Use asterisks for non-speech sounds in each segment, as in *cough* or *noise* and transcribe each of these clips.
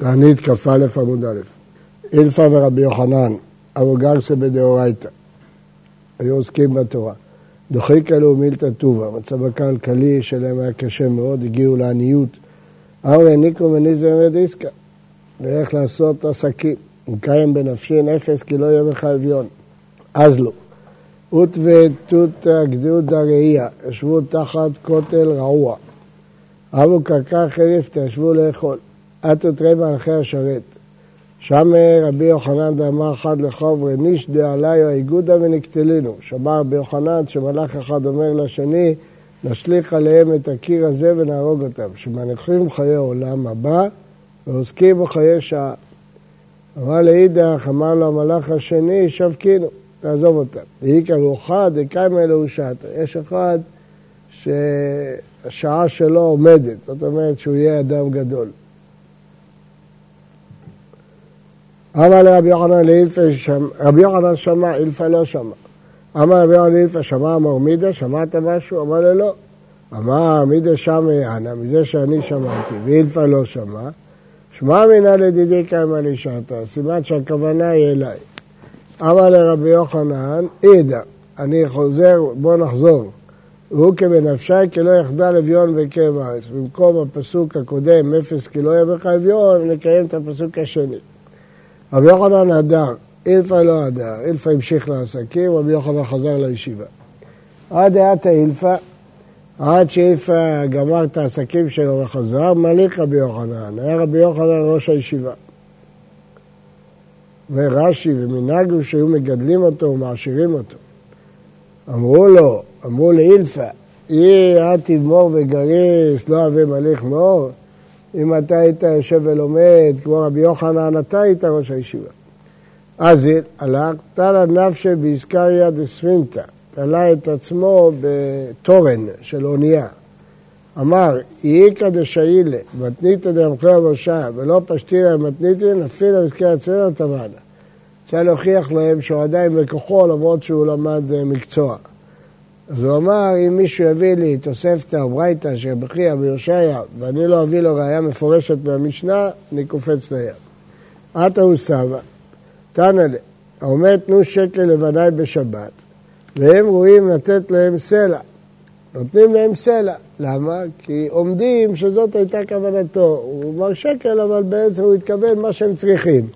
תענית כ"א עמוד א', אילפא ורבי יוחנן, אבו גרסה בדאורייתא, היו עוסקים בתורה. דוחיקה מילתא טובה, המצב הכלכלי שלהם היה קשה מאוד, הגיעו לעניות. אמרי ניקו מניזם ודיסקה, ואיך לעשות עסקים. אם קיים בנפשי נפש כי לא יהיה בך אביון. אז לא. אות ותות גדוד הראייה, ישבו תחת כותל רעוע. אבו קרקע חריפתא, ישבו לאכול. אתו תראה מלכי השרת. שם רבי יוחנן דאמר חד לחובר ניש דעליו האיגודה ונקטלינו. שמע רבי יוחנן שמלאך אחד אומר לשני, נשליך עליהם את הקיר הזה ונהרוג אותם. שמניחים חיי עולם הבא ועוסקים בחיי שעה. אבל לאידך אמר לו המלאך השני, שבקינו, תעזוב אותם. ואיכא אחד, דקיימא שעתא. יש אחד שהשעה שלו עומדת, זאת אומרת שהוא יהיה אדם גדול. אמר לרבי יוחנן לאילפא, רבי יוחנן שמע, אילפא לא שמע. אמר רבי יוחנן לאילפא, שמע אמר מידה, שמעת משהו? אמר לו לא. אמר מידה שמע אנא, מזה שאני שמעתי, ואילפא לא שמע. שמע מינא לדידי קיימא לשעתה, סימן שהכוונה היא אליי. אמר לרבי יוחנן, אידא, אני חוזר, בוא נחזור. והוא כבנפשי כי לא יחדל אביון בקרב הארץ. במקום הפסוק הקודם, אפס כי לא יהיה בך אביון, נקיים את הפסוק השני. רבי יוחנן הדר, אילפא לא הדר, אילפא המשיך לעסקים, רבי יוחנן חזר לישיבה. עד דעת אילפא, עד שאילפא גמר את העסקים שלו וחזר, מליק רבי יוחנן, היה רבי יוחנן ראש הישיבה. ורש"י ומנהג הוא שהיו מגדלים אותו ומעשירים אותו. אמרו לו, אמרו לאילפא, יהיה אל תדמור וגריס, לא אהבה מליך מאור. אם אתה היית יושב ולומד, כמו רבי יוחנן, אתה היית ראש הישיבה. אז הלך, תלה נפשי באיסקריה דספינתא, תלה את עצמו בתורן של אונייה. אמר, איכא דשאילה, מתניתא דמחיה בראשה, ולא פשטירא מתניתא, נפילה מזכרת צבנה תבנה. צריך להוכיח להם שהוא עדיין בכוחו, למרות שהוא למד מקצוע. אז הוא אמר, אם מישהו יביא לי תוספתא או ברייתא של בחייא ביושעיה, ואני לא אביא לו ראייה מפורשת מהמשנה, אני קופץ לים. עטה הוא סבא, תנא לה, העומד תנו שקל לבניי בשבת, והם רואים לתת להם סלע. נותנים להם סלע. למה? כי עומדים שזאת הייתה כוונתו. הוא אמר שקל, אבל בעצם הוא התכוון מה שהם צריכים.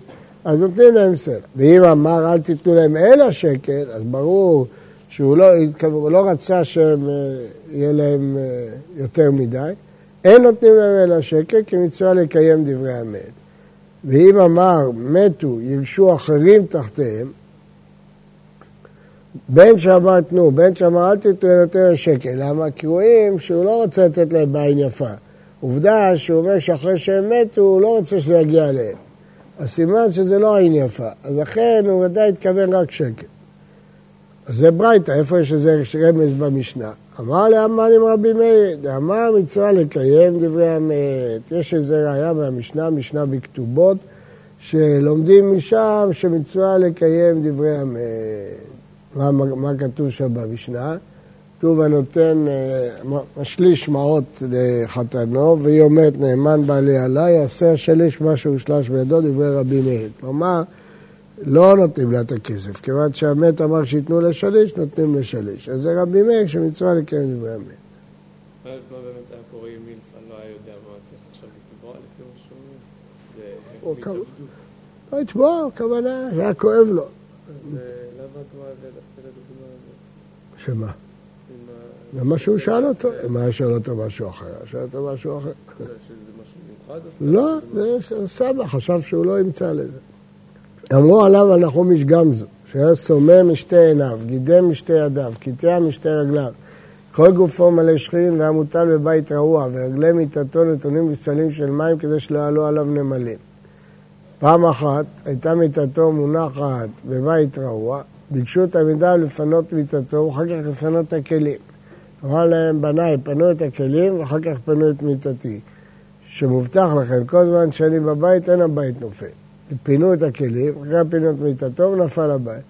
אז נותנים להם סלע. ואם אמר אל תיתנו להם אלא שקל, אז ברור שהוא לא, לא רצה שיהיה להם אה, יותר מדי, אין נותנים להם אלא שקל כמצווה לקיים דברי המת. ואם אמר מתו, ירשו אחרים תחתיהם, בין שאמר תנו, בין שאמר אל תיתנו להם יותר שקל. למה? כי רואים שהוא לא רוצה לתת להם בעין יפה. עובדה שהוא אומר שאחרי שהם מתו, הוא לא רוצה שזה יגיע אליהם. אז סימן שזה לא עין יפה. אז לכן הוא ודאי התכוון רק שקל. זה ברייתא, איפה יש איזה רמז במשנה? אמר לאמן עם רבי מאיר, דאמר מצווה לקיים דברי המת. יש איזה ראייה מהמשנה, משנה בכתובות, שלומדים משם שמצווה לקיים דברי המת. מה, מה, מה כתוב שם במשנה? כתוב הנותן, אה, משליש מעות לחתנו, והיא אומרת נאמן בעלי עלי, יעשה השליש מה שהושלש בידו, דברי רבי מאיר. כלומר, לא נותנים לה את הכסף, כיוון שהמת אמר שייתנו לשליש, נותנים לשליש. אז זה רבי מאיר שמצווה לקיים דברי המת. מה לא מה מה שהוא אומר? לא יתבוע, הכוונה, היה כואב לו. הזאת? שמה? למה שהוא שאל אותו? אם היה שואל אותו משהו אחר, היה שואל אותו משהו אחר. לא, זה סבא, חשב שהוא לא ימצא לזה. אמרו עליו הנחומיש גמזו, שהיה סומם משתי עיניו, גידם משתי ידיו, קיטע משתי רגליו. כל גופו מלא שכין והיה מוטל בבית רעוע, ורגלי מיטתו נתונים בסלים של מים כדי שלא יעלו עליו נמלים. פעם אחת הייתה מיטתו מונחת בבית רעוע, ביקשו תלמידיו לפנות מיטתו, ואחר כך לפנות את הכלים. אמר להם, בניי, פנו את הכלים, ואחר כך פנו את מיטתי. שמובטח לכם, כל זמן שאני בבית, אין הבית נופל. פינו את הכלים, אחרי פינו את מיטתו ונפל הבית.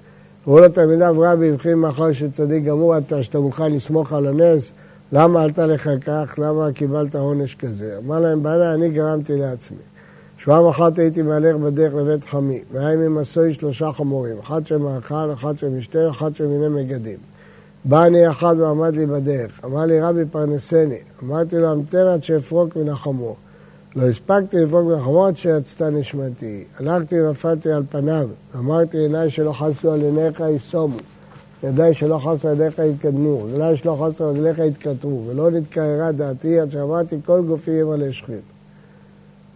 אמרו לתלמידיו רבי, הבחין מאחר שצדיק גמור אתה, שאתה מוכן לסמוך על הנס, למה עלתה לך כך, למה קיבלת עונש כזה? אמר להם, בעיניי, אני גרמתי לעצמי. שבעה אחת הייתי מהלך בדרך לבית חמי, והיה ממסוי שלושה חמורים, אחד של מאכל, אחד של משתה, אחד מיני מגדים. בא אני אחד ועמד לי בדרך, אמר לי רבי פרנסני, אמרתי לו המתן עד שאפרוק מן החמור. לא הספקתי מן החמור עד שיצתה נשמתי. הלכתי ונפלתי על פניו, אמרתי עיניי שלא חסו על עיניך יסומו, ידיי שלא חסו על ידיך יתקדמו, רגליי שלא חסו על רגליך יתקטרו, ולא נתקררה דעתי עד שאמרתי כל גופי ימלא שכין.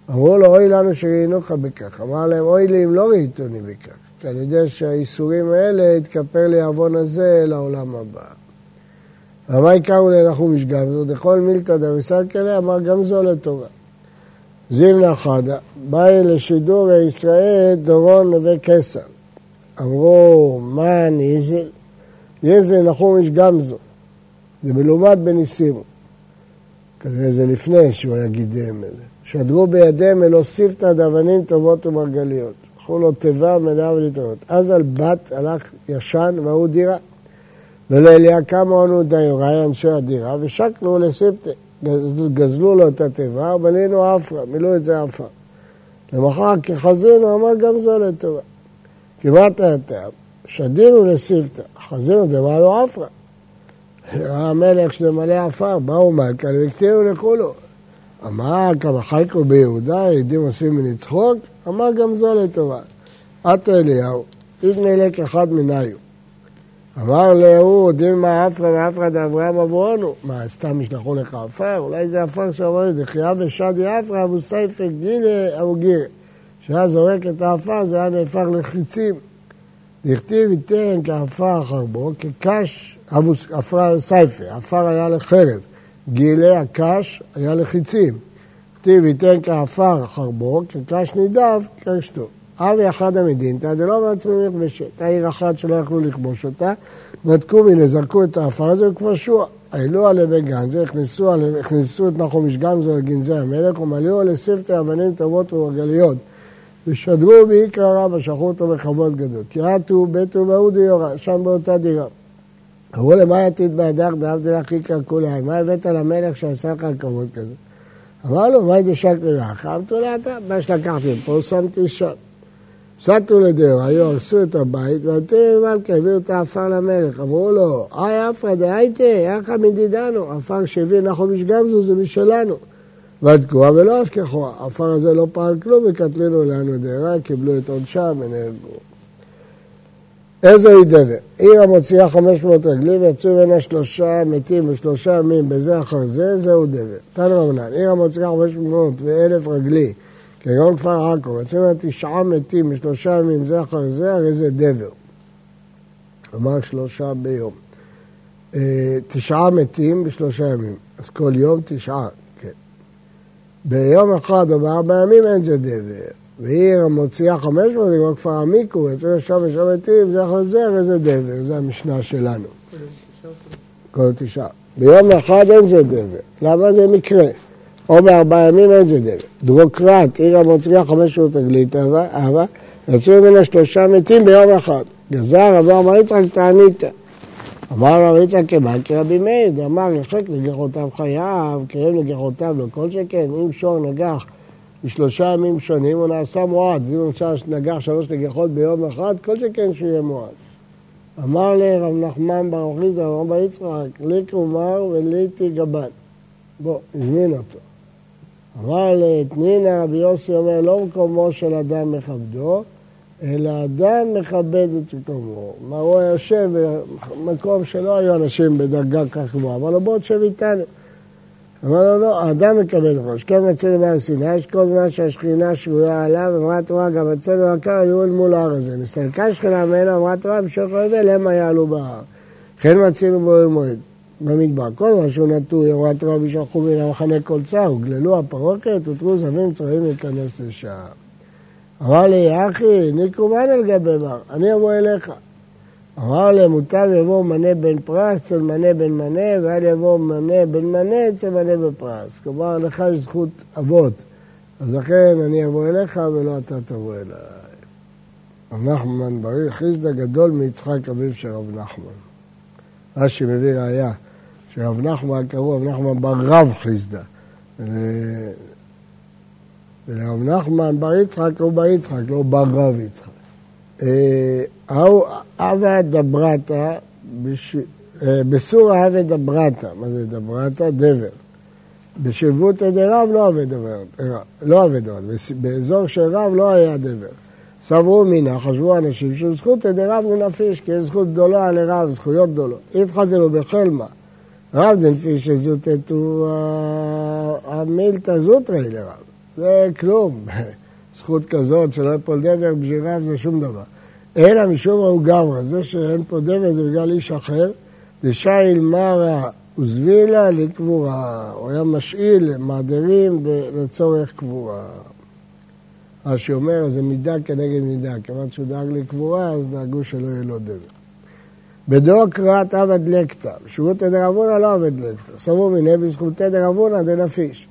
אמרו לו, אוי לנו שראיינוך בכך. אמר להם, אוי לי אם לא ראיתוני בכך. כי אני יודע שהאיסורים האלה יתכפר לי העוון הזה לעולם הבא. ומה יקראו לנחום משגמזו? דכל מילתא דריסלקלה אמר גם זו לטובה. זימנה חדה, באי לשידור ישראל דורון נווה קסר. אמרו, מה ניזל? יזל נחום איש גמזו. זה מלומד בניסימו. כנראה זה לפני שהוא יגיד את זה. שדרו בידיהם אלו סיפתא דאבנים טובות ומרגליות. לקחו לו תיבה מלאה ולטעות. אז על בת הלך ישן והוא דירה. ולאליעקם עונו דיוראי אנשי הדירה ושקנו לסיפתא. גזלו לו את התיבה ובלינו עפרא, מילאו את זה עפר. למחר כחזינו אמר גם זו לטובה. כמעט הטעם, שדינו לסיפתא, חזינו דמה לו עפרא. ראה המלך שזה מלא עפר, באו מלכה והקטירו לכולו. אמר כמה חייקו ביהודה, יהודים עושים ממני צחוק, אמר גם זו לטובה. עתה אליהו, איבנה לק אחד מניו. אמר להוא, דילמה עפרא ועפרא דאברהם עבורנו. מה, סתם ישלחו לך עפר? אולי זה עפר שאמר לי, דחייה ושדי עפרא אבו סייפק גילה אבו גירה. כשהיה זורק את העפר זה היה נהפך לחיצים. דכתיב ייתן כעפר חרבו, כקש, עפר סייפה, עפר היה לחרב. גילי הקש היה לחיצים. כתיב ייתן כעפר חרבו, כקש נידב, קשתו. אבי אחד המדינתא דלא מעצמם לכבשת. העיר אחת שלא יכלו לכבוש אותה, נתקו ממנה, זרקו את העפר הזה וכבשו. העלו עלי בגנזה, הכניסו, הכניסו את נחום משגמזו לגנזי המלך ומלאו לספתי אבנים טובות ורגליות. ושדרו באיקרא רבא, שלחו אותו בכבוד גדול. כי עטו ביתו ואודי יורה, שם באותה דירה. אמרו למה יתיד בהדך דאבדי לך איקרא כולי, מה הבאת למלך שעשה לך כבוד כזה? אמר לו, מה ידשק לך? אמרתו לה, מה שלקחתי פה, שמתי שם. סטו לדאו, היו הרסו את הבית, ואתם מלכה הביאו את העפר למלך. אמרו לו, היי עפרא דהייתה, יחא מדידנו, עפר שהביא נחום איש גמזו זה משלנו. ודקוה ולא אשכחו, העפר הזה לא פעל כלום וקטלינו לנו דהרה, קיבלו את עונשם ונהרגו. איזו היא דבר? עיר המוציאה 500 רגלים ויצאו ממנה שלושה מתים ושלושה ימים בזה אחר זה, זהו דבר. כאן רבנן, עיר המוציאה 500 ואלף רגלי כגון כפר עכו, ממנה תשעה מתים בשלושה ימים זה אחר זה, הרי זה דבר. אמר שלושה ביום. אה, תשעה מתים בשלושה ימים, אז כל יום תשעה, כן. ביום אחד או בארבע ימים אין זה דבר. ועיר המוציאה חמש מאות, כבר כפר עמיקו, יוצא שם ושם מתים, זה אחר זה, הרי זה דבר, זה המשנה שלנו. כל תשעה. ביום אחד אין זה דבר. למה זה מקרה? או בארבעה ימים אין זה דבר. דרוקרט, עיר המוצרייה חמש מאות רגלית, אהבה, יצאו ממנה שלושה מתים ביום אחד. גזר רבי אמר יצחק תענית. אמר רבי יצחק כמאן כרבי מאיר, אמר יחק לגחותיו חייו, קרב לגחותיו לא כל שכן, אם שור נגח בשלושה ימים שונים הוא נעשה מועד, אם הוא נגח שלוש נגיחות ביום אחד, כל שכן שהוא יהיה מועד. אמר לרב נחמן ברוך חיסדא, רבי יצחק, לי קומר ולי תיגבן. בוא, הזמין אותו. אמר לתנינה רבי יוסי אומר, לא מקומו של אדם מכבדו, אלא אדם מכבד את מקומו. מה הוא יושב במקום שלא היו אנשים בדרגה כך גבוהה, אבל הוא בוא תשב איתנו. אמר לו, לא, האדם מקבל ראש. כן מצאנו בהר סיני, יש כל זמן שהשכינה שרויה עליו, אמרה תורה, גם אצלנו הקר אל מול ההר הזה. נסתלקה שכינה ממנו, אמרה תורה, בשוך היבל, המה יעלו בהר. כן מצינו בו מועד. במדבר. כל מה שהוא נטוי, אמרה תורה וישלחו מן המחנה כל צער, הוגללו הפרוקת, הותרו זבים צרעים להיכנס לשער. אמר לי, אחי, ניקו מן על גבי בר, אני אבוא אליך. אמר להם, מוטב יבוא מנה בן פרס אצל מנה בן מנה, ואל יבוא מנה בן מנה אצל מנה בפרס. כלומר, לך יש זכות אבות. אז לכן אני אבוא אליך ולא אתה תבוא אליי. רב נחמן בריא, חיסדא גדול מיצחק אביו של רב נחמן. רש"י מביא ראייה. שרב נחמן קראו רב נחמן בר רב חיסדא. ולרב נחמן בר יצחק הוא בר יצחק, לא בר רב יצחק. אבא דברתא, בסורא אבא דברתא, מה זה דברתא? דבר. בשבותא דרב לא עבד דבר, לא עבד דבר, באזור של רב לא היה דבר. סברו מינה, חשבו אנשים שזכותא דרב ננפיש, כי יש זכות גדולה לרב, זכויות גדולות. איתחזרו בחלמה, רב דנפיש זוטטו המילתא זוטרי לרב. זה כלום. *laughs* זכות כזאת שלא יפול דבר בשביל רב זה שום דבר. אלא משום הוא גברא, זה שאין פה דבר זה בגלל איש אחר. דשאיל מרא וזבילה לקבורה. הוא היה משאיל מעדרים לצורך קבורה. רש"י אומר, זה מידה כנגד מידה. כיוון שהוא דאג לקבורה, אז דאגו שלא יהיה לו דבר. בדור קראת עבד לקטא, בשבותא דרבונא לא עבד לקטא. סבור מיניה בזכותא דרבונא דנפיש.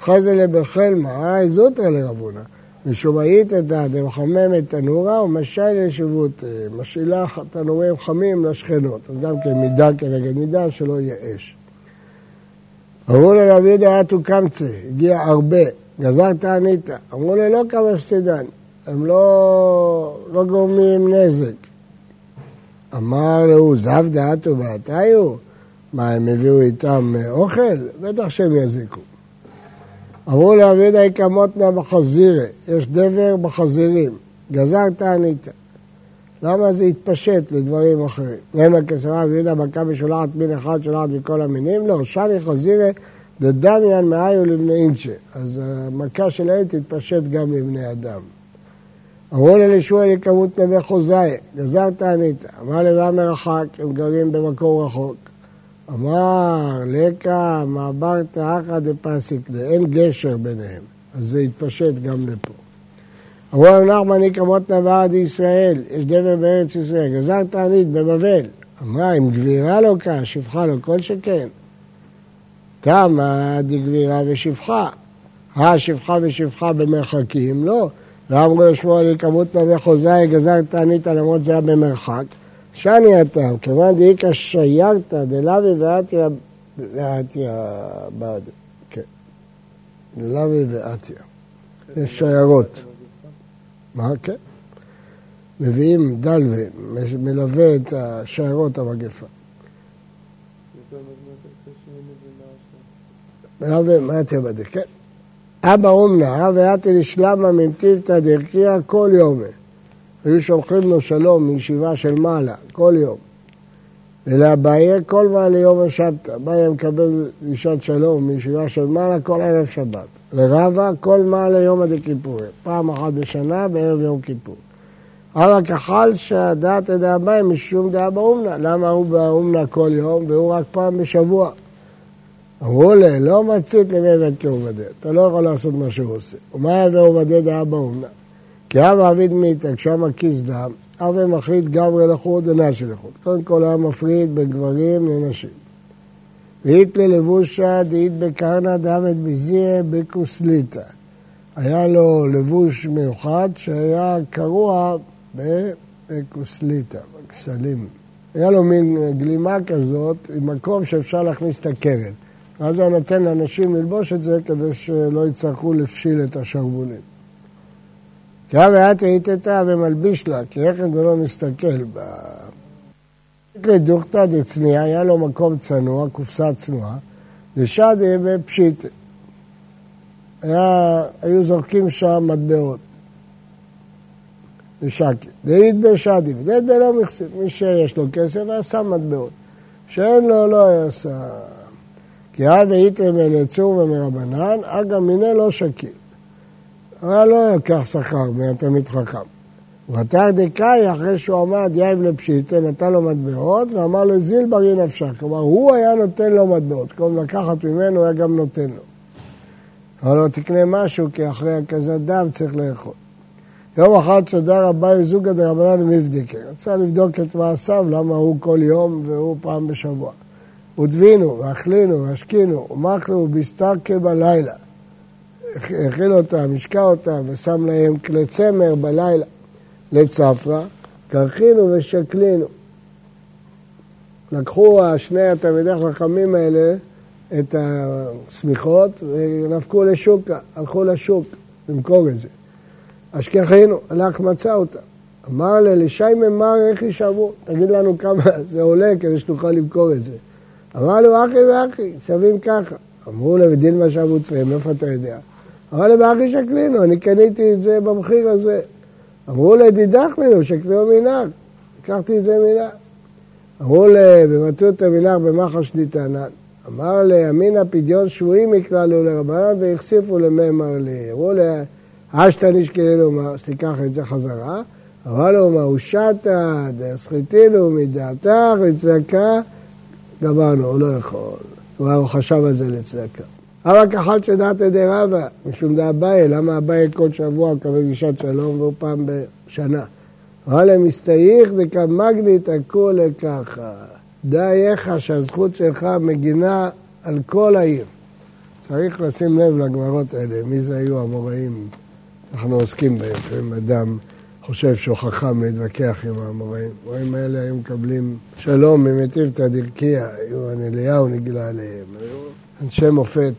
חזלה בחלמא, אה, זוטרא לרבונא. משומעית את דמחממת תנורה ומשי לשבות, משאילה תנורים חמים לשכנות. אז גם כן מידה כנגד מידה, שלא יהיה אש. אמרו לרבי יהודה אתו קמצא, הגיע הרבה, גזר תענית. אמרו לו לא כמה הפסידן, הם לא, לא גורמים נזק. אמר לו, זב דעתו ועתיו? מה, הם הביאו איתם אוכל? בטח שהם יזיקו. אמרו לרבי יהודה יקמותנה בחזירי, יש דבר בחזירים, גזר תענית. למה זה התפשט לדברים אחרים? למה כסברה רבי יהודה מכה משולחת מין אחד שולחת מכל המינים? לא, שני חזירי דדמיין מאיו לבני אינצ'ה. אז המכה שלהם תתפשט גם לבני אדם. אמרו ללישוע לכמות נווה חוזאי, גזר תענית. אמר לבא מרחק, הם גרים במקום רחוק. אמר, לקה מעברת אחא דפסיקנה, אין גשר ביניהם, אז זה התפשט גם לפה. אמרו רב נחמן יקמות נבר דישראל, יש דבר בארץ ישראל, גזר תענית בבבל. אמרה, אם גבירה לא קה, שפחה לא כל שכן. כמה דגבירה ושפחה. השפחה ושפחה במרחקים? לא. ואמרו לשמוע לי כמות נווה חוזאי, גזר תענית למרות זה היה במרחק. שני הטעם, כיוון דאיכא שיירתא דלאוי ואתיה ואתיה בעד, כן, דלאוי ואתיה, יש שיירות, מה, כן, מביאים דלווה, מלווה את השיירות המגפה. מלווה, מה אתיה בדק, כן. אבא אומנה, ואתי לשלמה ממטיבתא דרכיה כל יומי. היו שולחים לו שלום מישיבה של מעלה, כל יום. ולאביי כל מעלה יום השבתא. אביי מקבל דרישת שלום מישיבה של מעלה כל ערב שבת. לרבה כל מעלה יום עדי כיפורי. פעם אחת בשנה בערב יום כיפור. אבל כחל שהדעת דאביי משום דעה באומנה. למה הוא באומנה כל יום והוא רק פעם בשבוע? אמרו לי, לא מצית בית כעובדיה. אתה לא יכול לעשות מה שהוא עושה. ומה יבוא עובדיה דעה באומנה? כי אב עביד מיתק, שם כיס דם, אב מחליט גברי לחוד ונשי לחוד. קודם כל היה מפריד בין גברים לנשים. ואית ללבושה דאית בקרנה דמת בזיה בקוסליטה. היה לו לבוש מיוחד שהיה קרוע בקוסליטה, בכסלים. היה לו מין גלימה כזאת עם מקום שאפשר להכניס את הקרן. ואז היה נותן לאנשים ללבוש את זה כדי שלא יצטרכו לפשיל את השרוולים. כי ואת ראיתתה ומלביש לה, כי איך ולא מסתכל ב... לדוכתא דצניע, היה לו מקום צנוע, קופסה צנועה, ושדי בפשיטה. היה, היו זורקים שם מטבעות. ושקי. דאית בשדי, ודאית בלא מכסים. מי שיש לו כסף היה שם מטבעות. שאין לו, לא היה שם. כי הווה איתרם אל יצור ומרבנן, אגא מיניה לא שקיל. אבל לא לקח שכר מהתלמיד חכם. ותר דקאי, אחרי שהוא עמד יאיב לפשיטה, נתן לו מטבעות, ואמר לו זיל בריא נפשך. כלומר, הוא היה נותן לו מטבעות. במקום לקחת ממנו, הוא היה גם נותן לו. אבל לא תקנה משהו, כי אחרי הכזת דם צריך לאכול. יום אחד שדר אביי זוגא דרבנן מבדיקה. רצה לבדוק את מעשיו, למה הוא כל יום והוא פעם בשבוע. ודבינו, ואכלינו, והשקינו, ומחנו, ובסתרקה בלילה. הכיל אותם, השקע אותם, ושם להם כלי צמר בלילה לצפרא, קרחינו ושקלינו. לקחו שני התלמידי החכמים האלה את השמיכות ונפקו לשוקה, הלכו לשוק. למכור את זה. אשכחינו, הלך מצא אותה. אמר לה, לשי ממר איך ישבו? תגיד לנו כמה זה עולה כדי שתוכל למכור את זה. אמר לו, אחי ואחי, שווים ככה. אמרו לה, ודין מה שבו צפים, איפה אתה יודע? אמר לה, באחי שקלינו, אני קניתי את זה במחיר הזה. אמרו לה, דידך ממנו, שקלינו מנהג. לקחתי את זה מנהג. אמרו לה, במטותא מנהג במחש ניתנן. אמר לה, אמינא פדיון שבויים יקללו לרבנן והכסיפו למאמר לי. אמרו לה, אשתא נשקלי לומר, שתיקח את זה חזרה. אמר לו, מה הוא שתא, דסחיתינו מדעתך לצדקה, גמרנו, הוא לא יכול. הוא חשב על זה לצדקה. אבל כחת שדעת ידי רבא, משום דא אביי, למה אביי כל שבוע מקבל גישת שלום והוא פעם בשנה? אמר להם, מסתייך דקמגנית הכולי ככה. דעייך שהזכות שלך מגינה על כל העיר. צריך לשים לב לגמרות האלה, מי זה היו המוראים אנחנו עוסקים בהם, אם אדם חושב שהוא חכם להתווכח עם המוראים. המוראים האלה היו מקבלים שלום ממטיבתא דרכיה, היו אליהו נגלה עליהם, היו אנשי מופת.